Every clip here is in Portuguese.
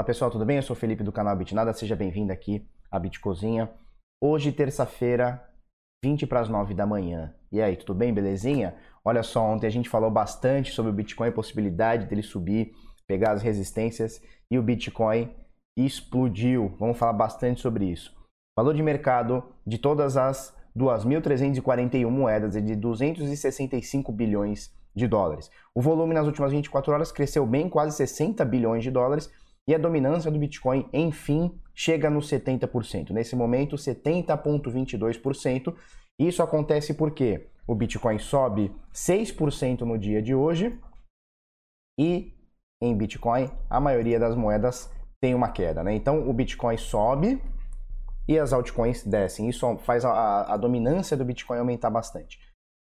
Fala pessoal, tudo bem? Eu sou o Felipe do canal Bitnada, seja bem-vindo aqui à Bitcozinha. Hoje, terça-feira, 20 para as 9 da manhã. E aí, tudo bem, belezinha? Olha só, ontem a gente falou bastante sobre o Bitcoin, a possibilidade dele subir, pegar as resistências e o Bitcoin explodiu. Vamos falar bastante sobre isso. Valor de mercado de todas as 2.341 moedas é de 265 bilhões de dólares. O volume nas últimas 24 horas cresceu bem, quase 60 bilhões de dólares, e a dominância do Bitcoin, enfim, chega nos 70%. Nesse momento, 70,22%. Isso acontece porque o Bitcoin sobe 6% no dia de hoje e em Bitcoin a maioria das moedas tem uma queda, né? Então o Bitcoin sobe e as altcoins descem. Isso faz a, a dominância do Bitcoin aumentar bastante.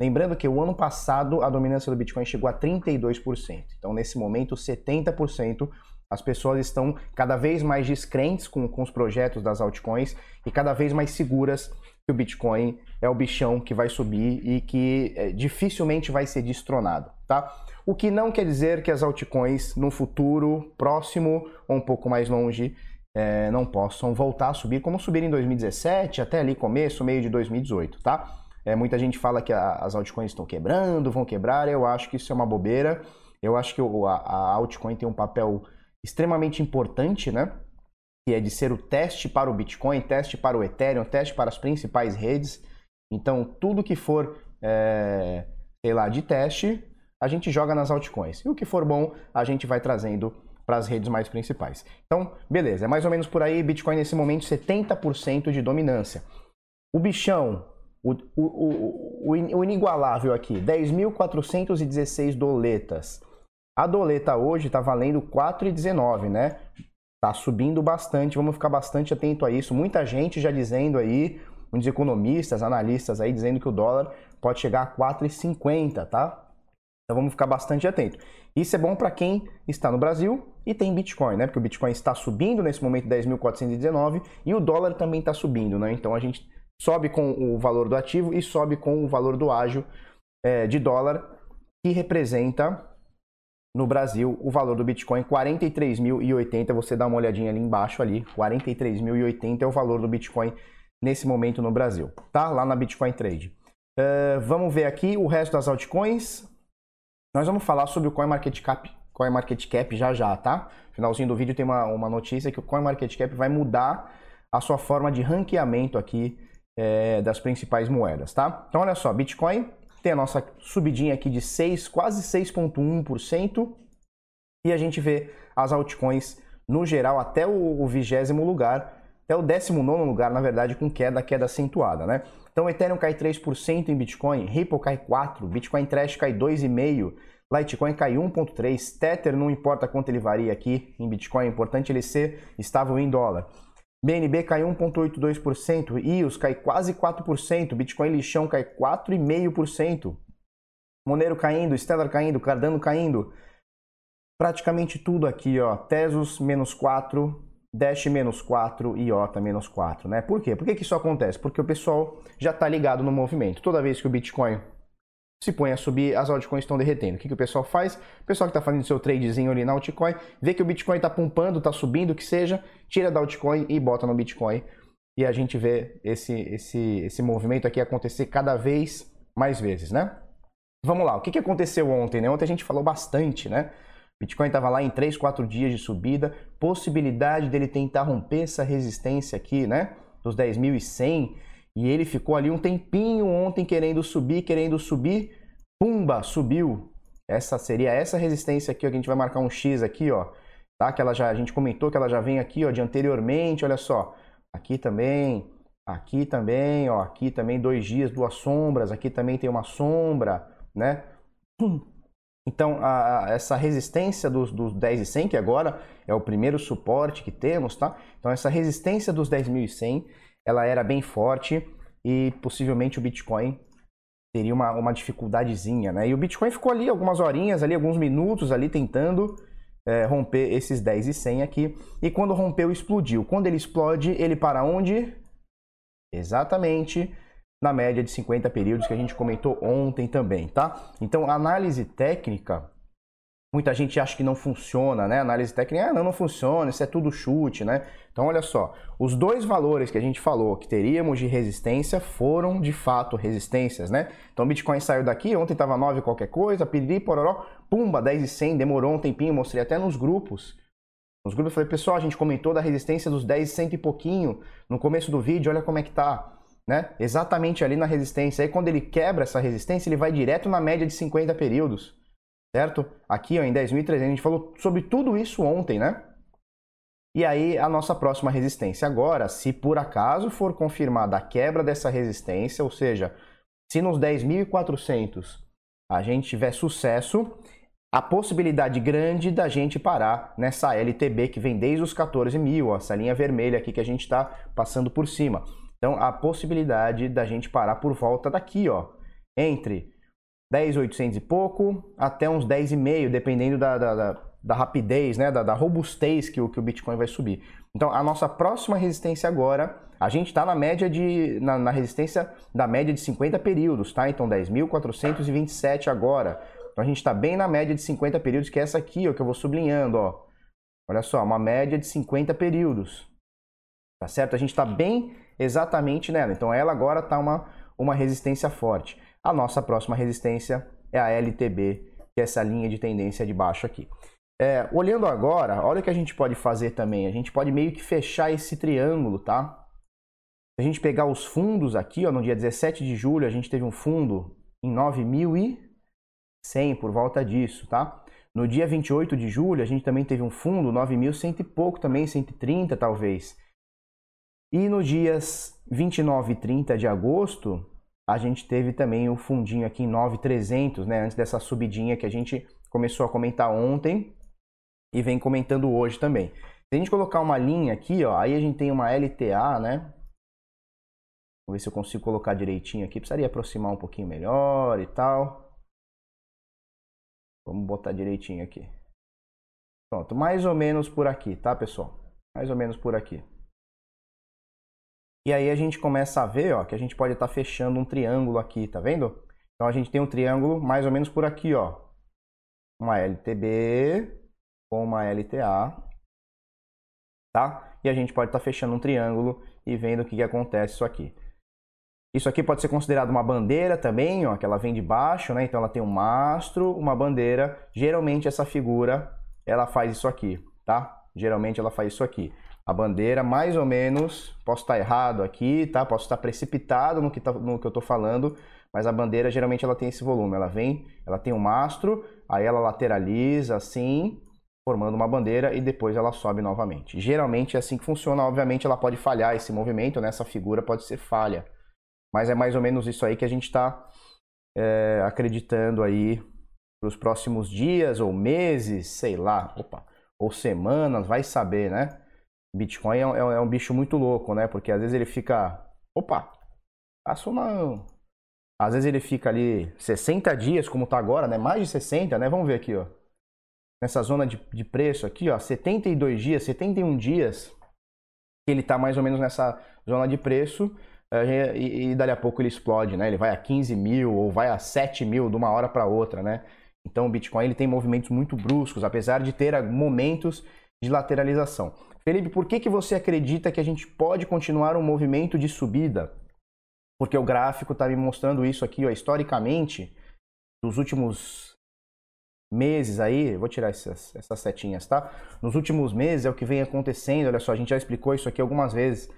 Lembrando que o ano passado a dominância do Bitcoin chegou a 32%. Então, nesse momento, 70% as pessoas estão cada vez mais descrentes com, com os projetos das altcoins e cada vez mais seguras que o Bitcoin é o bichão que vai subir e que é, dificilmente vai ser destronado, tá? O que não quer dizer que as altcoins no futuro próximo ou um pouco mais longe é, não possam voltar a subir como subir em 2017 até ali começo, meio de 2018, tá? É, muita gente fala que a, as altcoins estão quebrando, vão quebrar. Eu acho que isso é uma bobeira. Eu acho que o, a, a altcoin tem um papel extremamente importante, né? Que é de ser o teste para o Bitcoin, teste para o Ethereum, teste para as principais redes. Então, tudo que for, é, sei lá, de teste, a gente joga nas altcoins. E o que for bom, a gente vai trazendo para as redes mais principais. Então, beleza, é mais ou menos por aí. Bitcoin nesse momento 70% de dominância. O bichão, o, o, o, o inigualável aqui, 10.416 doletas. A doleta hoje está valendo 4,19, né? Tá subindo bastante, vamos ficar bastante atento a isso. Muita gente já dizendo aí, muitos economistas, analistas aí dizendo que o dólar pode chegar a 4,50, tá? Então vamos ficar bastante atento. Isso é bom para quem está no Brasil e tem Bitcoin, né? Porque o Bitcoin está subindo nesse momento 10.419 e o dólar também está subindo, né? Então a gente sobe com o valor do ativo e sobe com o valor do ágio é, de dólar, que representa no Brasil o valor do Bitcoin 43.080. Você dá uma olhadinha ali embaixo ali, 43.080 é o valor do Bitcoin nesse momento no Brasil, tá? Lá na Bitcoin Trade. Uh, vamos ver aqui o resto das altcoins. Nós vamos falar sobre o CoinMarketCap, CoinMarketCap já já, tá? Finalzinho do vídeo tem uma, uma notícia que o CoinMarketCap vai mudar a sua forma de ranqueamento aqui é, das principais moedas, tá? Então olha só, Bitcoin tem a nossa subidinha aqui de 6, quase 6,1%, e a gente vê as altcoins no geral até o vigésimo lugar, até o 19 lugar, na verdade, com queda, queda acentuada, né? Então Ethereum cai 3% em Bitcoin, Ripple cai 4%, Bitcoin Trash cai 2,5%, Litecoin cai 1,3%, Tether não importa quanto ele varia aqui em Bitcoin, é importante ele ser estável em dólar. BNB cai 1,82%, IOS cai quase 4%, Bitcoin lixão cai 4,5%, Monero caindo, Stellar caindo, Cardano caindo. Praticamente tudo aqui, ó. Tesos menos 4, Dash menos 4 e IOTA menos 4, né? Por quê? Por que, que isso acontece? Porque o pessoal já está ligado no movimento. Toda vez que o Bitcoin se põe a subir, as altcoins estão derretendo. O que, que o pessoal faz? O pessoal que está fazendo seu tradezinho ali na altcoin, vê que o Bitcoin está pumpando, está subindo, o que seja, tira da altcoin e bota no Bitcoin. E a gente vê esse, esse, esse movimento aqui acontecer cada vez mais vezes, né? Vamos lá, o que, que aconteceu ontem? Né? Ontem a gente falou bastante, né? Bitcoin estava lá em 3, 4 dias de subida, possibilidade dele tentar romper essa resistência aqui, né? Dos 10.100 e ele ficou ali um tempinho ontem querendo subir, querendo subir. Pumba, subiu. Essa seria essa resistência aqui, ó, que a gente vai marcar um X aqui, ó. Tá? Que ela já, a gente comentou que ela já vem aqui, ó, de anteriormente, olha só. Aqui também, aqui também, ó, aqui também dois dias, duas sombras, aqui também tem uma sombra, né? Então, a, a, essa resistência dos, dos 10 e 100, que agora é o primeiro suporte que temos, tá? Então, essa resistência dos 10.100 ela era bem forte e possivelmente o Bitcoin teria uma, uma dificuldadezinha, né? E o Bitcoin ficou ali algumas horinhas, ali alguns minutos ali tentando é, romper esses 10 e 100 aqui. E quando rompeu, explodiu. Quando ele explode, ele para onde? Exatamente na média de 50 períodos que a gente comentou ontem também, tá? Então, análise técnica Muita gente acha que não funciona, né? Análise técnica, ah, não, não funciona, isso é tudo chute, né? Então, olha só, os dois valores que a gente falou que teríamos de resistência foram de fato resistências, né? Então, o Bitcoin saiu daqui, ontem estava 9 qualquer coisa, piriri, pororó, pumba, 10 e 100, demorou um tempinho, mostrei até nos grupos. Nos grupos eu falei, pessoal, a gente comentou da resistência dos 10 e 100 e pouquinho no começo do vídeo, olha como é que tá, né? Exatamente ali na resistência. Aí, quando ele quebra essa resistência, ele vai direto na média de 50 períodos certo? Aqui ó, em 10.300 a gente falou sobre tudo isso ontem, né? E aí a nossa próxima resistência agora, se por acaso for confirmada a quebra dessa resistência, ou seja, se nos 10.400 a gente tiver sucesso, a possibilidade grande da gente parar nessa LTB que vem desde os 14 mil, essa linha vermelha aqui que a gente está passando por cima. Então, a possibilidade da gente parar por volta daqui, ó, entre 10,800 e pouco, até uns 10,5, dependendo da, da, da, da, rapidez, né, da, da robustez que o, que o Bitcoin vai subir. Então, a nossa próxima resistência agora, a gente está na média de, na, na, resistência da média de 50 períodos, tá? Então, 10.427 agora. Então, a gente está bem na média de 50 períodos, que é essa aqui, ó, que eu vou sublinhando, ó. Olha só, uma média de 50 períodos. Tá certo? A gente está bem exatamente nela. Então, ela agora está uma, uma resistência forte. A nossa próxima resistência é a LTB, que é essa linha de tendência de baixo aqui. É, olhando agora, olha o que a gente pode fazer também. A gente pode meio que fechar esse triângulo, tá? Se a gente pegar os fundos aqui, ó, no dia 17 de julho, a gente teve um fundo em 9.100 por volta disso, tá? No dia 28 de julho, a gente também teve um fundo 9.100 e pouco também, 130 talvez. E nos dias 29 e 30 de agosto, a gente teve também o fundinho aqui em 9,300, né? Antes dessa subidinha que a gente começou a comentar ontem e vem comentando hoje também. Se a gente colocar uma linha aqui, ó, aí a gente tem uma LTA, né? Vamos ver se eu consigo colocar direitinho aqui. Precisaria aproximar um pouquinho melhor e tal. Vamos botar direitinho aqui. Pronto, mais ou menos por aqui, tá, pessoal? Mais ou menos por aqui. E aí a gente começa a ver ó, que a gente pode estar tá fechando um triângulo aqui, tá vendo? Então a gente tem um triângulo mais ou menos por aqui, ó. Uma LTB com uma LTA, tá? E a gente pode estar tá fechando um triângulo e vendo o que, que acontece isso aqui. Isso aqui pode ser considerado uma bandeira também, ó, que ela vem de baixo, né? Então ela tem um mastro, uma bandeira. Geralmente essa figura, ela faz isso aqui, tá? Geralmente ela faz isso aqui a bandeira, mais ou menos, posso estar errado aqui, tá? Posso estar precipitado no que, tá, no que eu estou falando, mas a bandeira geralmente ela tem esse volume, ela vem, ela tem um mastro, aí ela lateraliza assim, formando uma bandeira e depois ela sobe novamente. Geralmente é assim que funciona, obviamente ela pode falhar esse movimento, né? essa figura pode ser falha, mas é mais ou menos isso aí que a gente está é, acreditando aí para os próximos dias ou meses, sei lá, opa, ou semanas, vai saber, né? Bitcoin é, é, é, um bicho muito louco, né? Porque às vezes ele fica. Opa! Passa uma. Às vezes ele fica ali 60 dias, como tá agora, né? Mais de 60, né? Vamos ver aqui, ó. Nessa zona de, de preço aqui, ó. 72 dias, 71 dias. Ele tá mais ou menos nessa zona de preço. Eh, e, e dali a pouco ele explode, né? Ele vai a 15 mil ou vai a 7 mil de uma hora para outra, né? Então o Bitcoin ele tem movimentos muito bruscos, apesar de ter momentos de lateralização. Felipe, por que, que você acredita que a gente pode continuar um movimento de subida? Porque o gráfico está me mostrando isso aqui, ó, historicamente, nos últimos meses aí, vou tirar essas, essas setinhas, tá? Nos últimos meses é o que vem acontecendo, olha só, a gente já explicou isso aqui algumas vezes.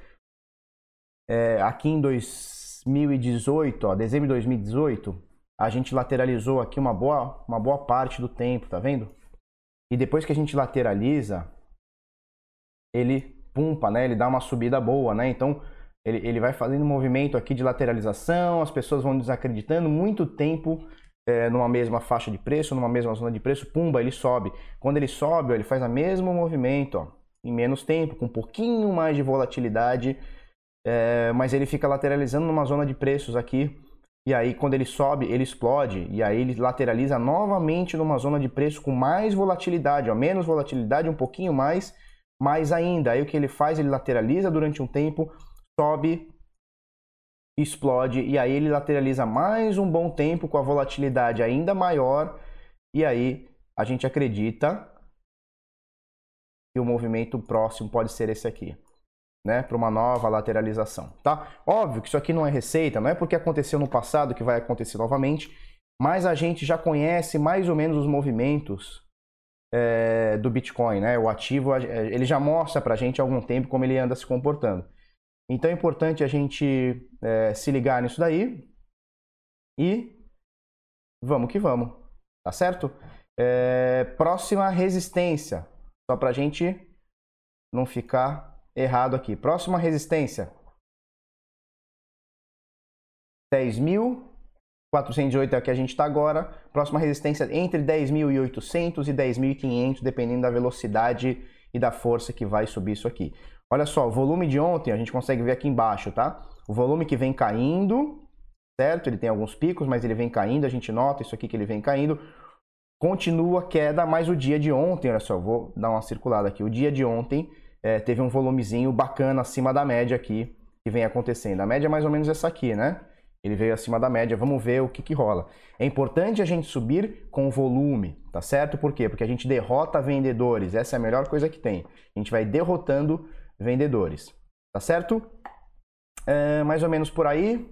É, aqui em 2018, ó, dezembro de 2018, a gente lateralizou aqui uma boa, uma boa parte do tempo, tá vendo? E depois que a gente lateraliza, ele pumpa, né? Ele dá uma subida boa, né? Então ele, ele vai fazendo um movimento aqui de lateralização, as pessoas vão desacreditando muito tempo é, numa mesma faixa de preço, numa mesma zona de preço, pumba, ele sobe. Quando ele sobe, ó, ele faz o mesmo movimento, ó, em menos tempo, com um pouquinho mais de volatilidade, é, mas ele fica lateralizando numa zona de preços aqui. E aí, quando ele sobe, ele explode. E aí, ele lateraliza novamente numa zona de preço com mais volatilidade, ó, menos volatilidade, um pouquinho mais mais ainda. Aí o que ele faz? Ele lateraliza durante um tempo, sobe, explode e aí ele lateraliza mais um bom tempo com a volatilidade ainda maior e aí a gente acredita que o movimento próximo pode ser esse aqui, né? Para uma nova lateralização, tá? Óbvio que isso aqui não é receita, não é porque aconteceu no passado que vai acontecer novamente, mas a gente já conhece mais ou menos os movimentos é, do Bitcoin, né? O ativo, ele já mostra para a gente há algum tempo como ele anda se comportando. Então é importante a gente é, se ligar nisso daí e vamos que vamos, tá certo? É, próxima resistência, só para a gente não ficar errado aqui. Próxima resistência. 10.408 é a que a gente está agora. Próxima resistência entre 10.800 e 10.500, dependendo da velocidade e da força que vai subir isso aqui. Olha só, o volume de ontem a gente consegue ver aqui embaixo, tá? O volume que vem caindo, certo? Ele tem alguns picos, mas ele vem caindo, a gente nota isso aqui que ele vem caindo continua queda, mas o dia de ontem, olha só, vou dar uma circulada aqui. O dia de ontem é, teve um volumezinho bacana acima da média aqui que vem acontecendo. A média é mais ou menos essa aqui, né? Ele veio acima da média, vamos ver o que, que rola. É importante a gente subir com volume, tá certo? Por quê? Porque a gente derrota vendedores, essa é a melhor coisa que tem. A gente vai derrotando vendedores, tá certo? É, mais ou menos por aí.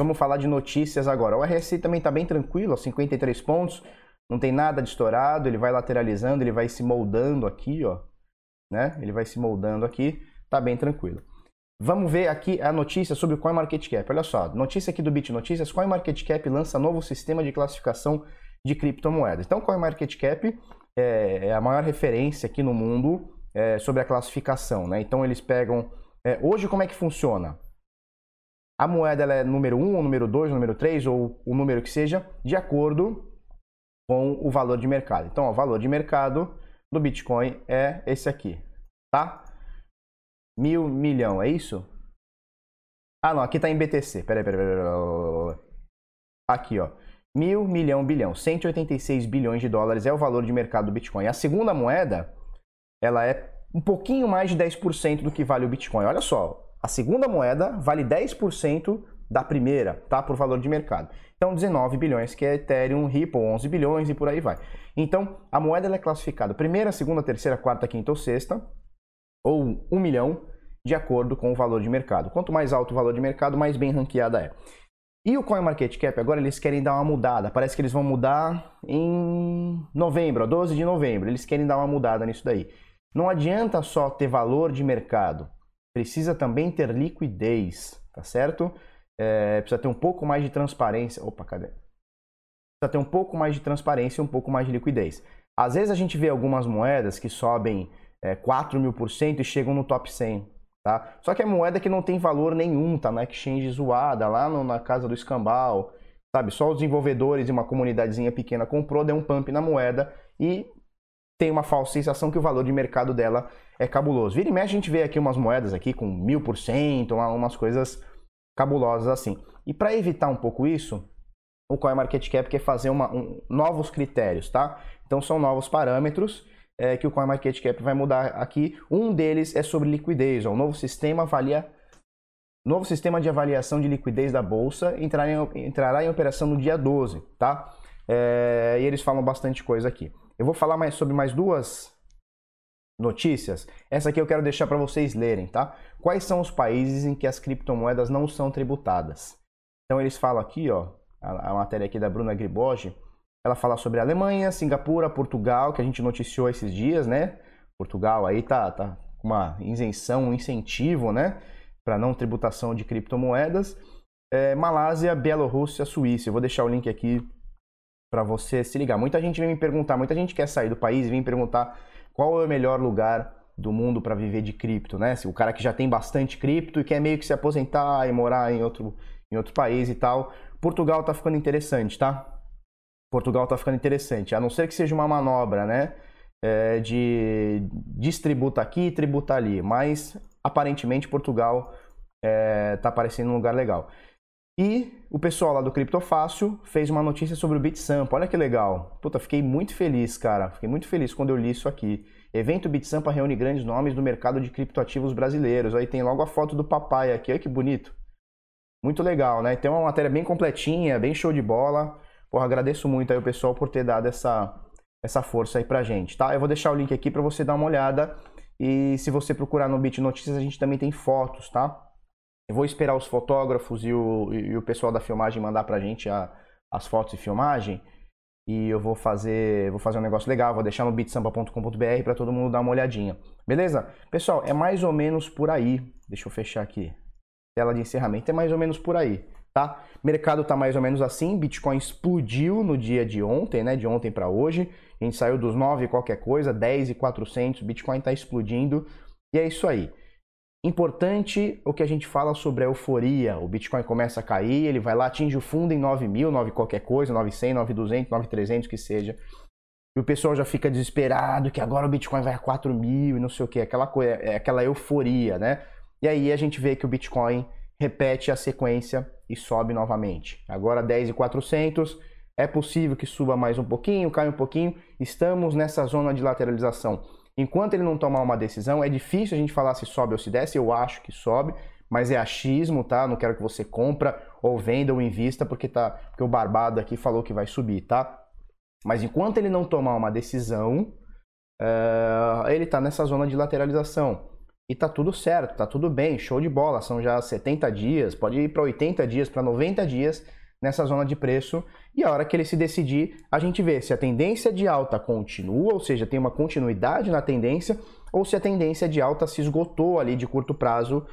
Vamos falar de notícias agora. O RSI também está bem tranquilo, 53 pontos não tem nada de estourado, ele vai lateralizando, ele vai se moldando aqui, ó, né? Ele vai se moldando aqui, tá bem tranquilo. Vamos ver aqui a notícia sobre o CoinMarketCap. Olha só, notícia aqui do Bit Notícias, CoinMarketCap lança novo sistema de classificação de criptomoedas. Então, CoinMarketCap é, é a maior referência aqui no mundo é, sobre a classificação, né? Então, eles pegam... É, hoje, como é que funciona? A moeda é número 1, ou número 2, número 3, ou o número que seja, de acordo com o valor de mercado. Então, o valor de mercado do Bitcoin é esse aqui, tá? Mil milhão, é isso? Ah, não, aqui tá em BTC. Peraí, peraí, peraí. Aqui, ó. Mil, milhão, bilhão. 186 bilhões de dólares é o valor de mercado do Bitcoin. A segunda moeda, ela é um pouquinho mais de 10% do que vale o Bitcoin. Olha só, a segunda moeda vale 10% da primeira, tá? Por valor de mercado. Então, 19 bilhões, que é Ethereum, Ripple, 11 bilhões e por aí vai. Então, a moeda é classificada primeira, segunda, terceira, quarta, quinta ou sexta, ou 1 milhão, de acordo com o valor de mercado. Quanto mais alto o valor de mercado, mais bem ranqueada é. E o CoinMarketCap agora eles querem dar uma mudada. Parece que eles vão mudar em novembro, 12 de novembro. Eles querem dar uma mudada nisso daí. Não adianta só ter valor de mercado, precisa também ter liquidez, tá certo? É, precisa ter um pouco mais de transparência. Opa, cadê? Precisa ter um pouco mais de transparência e um pouco mais de liquidez. Às vezes a gente vê algumas moedas que sobem é, 4 mil por cento e chegam no top 100. Tá? Só que é moeda que não tem valor nenhum, tá na exchange zoada, lá no, na casa do escambau, sabe? Só os desenvolvedores e uma comunidadezinha pequena comprou, deu um pump na moeda e tem uma falsa sensação que o valor de mercado dela é cabuloso. Vira e mexe a gente vê aqui umas moedas aqui com mil por cento, umas coisas cabulosas assim. E para evitar um pouco isso, o CoinMarketCap quer fazer uma, um, novos critérios, tá? Então são novos parâmetros é, que o CoinMarketCap vai mudar aqui. Um deles é sobre liquidez. O novo sistema avalia novo sistema de avaliação de liquidez da bolsa entrará em, entrará em operação no dia 12, tá? É, e eles falam bastante coisa aqui. Eu vou falar mais sobre mais duas notícias. Essa aqui eu quero deixar para vocês lerem, tá? Quais são os países em que as criptomoedas não são tributadas? Então eles falam aqui, ó, a, matéria aqui da Bruna Griboge, ela fala sobre Alemanha, Singapura, Portugal, que a gente noticiou esses dias, né? Portugal aí tá, tá com uma isenção, um incentivo, né? Para não tributação de criptomoedas. É, Malásia, Bielorrússia, Suíça. Eu vou deixar o link aqui para você se ligar. Muita gente vem me perguntar, muita gente quer sair do país e vem perguntar qual é o melhor lugar do mundo para viver de cripto, né? O cara que já tem bastante cripto e quer meio que se aposentar e morar em outro, em outro país e tal. Portugal tá ficando interessante, tá? Portugal tá ficando interessante, a não ser que seja uma manobra, né? É, de distributa aqui e tributa ali, mas aparentemente Portugal é, tá parecendo um lugar legal. E o pessoal lá do Criptofácil fez uma notícia sobre o BitSamp. Olha que legal. Puta, fiquei muito feliz, cara. Fiquei muito feliz quando eu li isso aqui. Evento BitSampa reúne grandes nomes do mercado de criptoativos brasileiros. Aí tem logo a foto do papai aqui. Olha que bonito. Muito legal, né? Tem uma matéria bem completinha, bem show de bola. Porra, agradeço muito aí o pessoal por ter dado essa, essa força aí pra gente, tá? Eu vou deixar o link aqui para você dar uma olhada e se você procurar no Bit Notícias a gente também tem fotos, tá? Eu vou esperar os fotógrafos e o, e o pessoal da filmagem mandar pra gente a, as fotos e filmagem e eu vou fazer, vou fazer um negócio legal, vou deixar no bitsamba.com.br para todo mundo dar uma olhadinha. Beleza? Pessoal, é mais ou menos por aí. Deixa eu fechar aqui. Tela de encerramento é mais ou menos por aí, tá? Mercado tá mais ou menos assim, Bitcoin explodiu no dia de ontem, né? De ontem para hoje. A gente saiu dos 9 qualquer coisa, 10 e 400, Bitcoin tá explodindo. E é isso aí. Importante o que a gente fala sobre a euforia. O Bitcoin começa a cair, ele vai lá, atinge o fundo em 9 mil, 9 qualquer coisa, 900, 9,200, 9,300 que seja. E o pessoal já fica desesperado que agora o Bitcoin vai a 4 mil e não sei o que, aquela coisa, é aquela euforia, né? E aí a gente vê que o Bitcoin repete a sequência e sobe novamente. Agora 10,400, é possível que suba mais um pouquinho, caia um pouquinho. Estamos nessa zona de lateralização. Enquanto ele não tomar uma decisão, é difícil a gente falar se sobe ou se desce, eu acho que sobe, mas é achismo, tá? Não quero que você compra ou venda ou invista porque tá, porque o barbado aqui falou que vai subir, tá? Mas enquanto ele não tomar uma decisão, uh, ele tá nessa zona de lateralização. E tá tudo certo, tá tudo bem, show de bola. São já 70 dias, pode ir para 80 dias, para 90 dias nessa zona de preço e a hora que ele se decidir, a gente vê se a tendência de alta continua, ou seja, tem uma continuidade na tendência, ou se a tendência de alta se esgotou ali de curto prazo,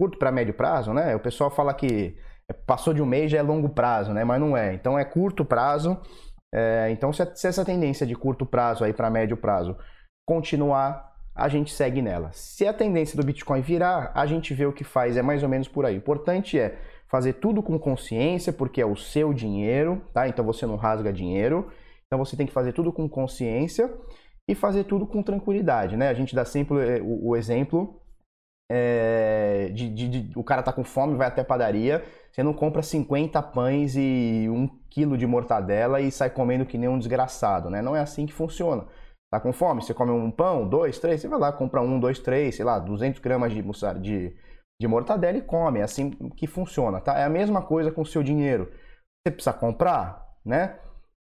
curto para médio prazo, né? O pessoal fala que passou de um mês já é longo prazo, né? Mas não é. Então é curto prazo. É... então se, se essa tendência de curto prazo aí para médio prazo continuar, a gente segue nela. Se a tendência do Bitcoin virar, a gente vê o que faz, é mais ou menos por aí. O importante é fazer tudo com consciência, porque é o seu dinheiro, tá? Então você não rasga dinheiro. Então você tem que fazer tudo com consciência e fazer tudo com tranquilidade, né? A gente dá sempre eh, o, o exemplo é, de, de, de, o cara tá com fome, vai até a padaria, você não compra 50 pães e um quilo de mortadela e sai comendo que nem um desgraçado, né? Não é assim que funciona. Tá com fome? Você come um pão, dois, três, você vai lá, compra um, dois, três, sei lá, 200 gramas de, de, de mortadela e come. É assim que funciona, tá? É a mesma coisa com o seu dinheiro. Você precisa comprar, né?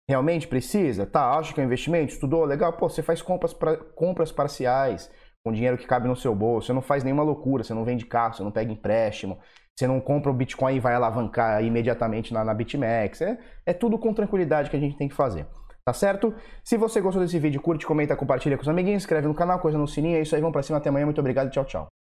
Realmente precisa? Tá, acha que é um investimento? Estudou? Legal? Pô, você faz compras, pra, compras parciais com dinheiro que cabe no seu bolso. Você não faz nenhuma loucura, você não vende carro, você não pega empréstimo, você não compra o Bitcoin e vai alavancar imediatamente na, na BitMEX. É, é tudo com tranquilidade que a gente tem que fazer. Tá certo? Se você gostou desse vídeo, curte, comenta, compartilha com os amiguinhos, inscreve no canal, coisa no sininho. É isso aí, vamos pra cima. Até amanhã. Muito obrigado tchau, tchau.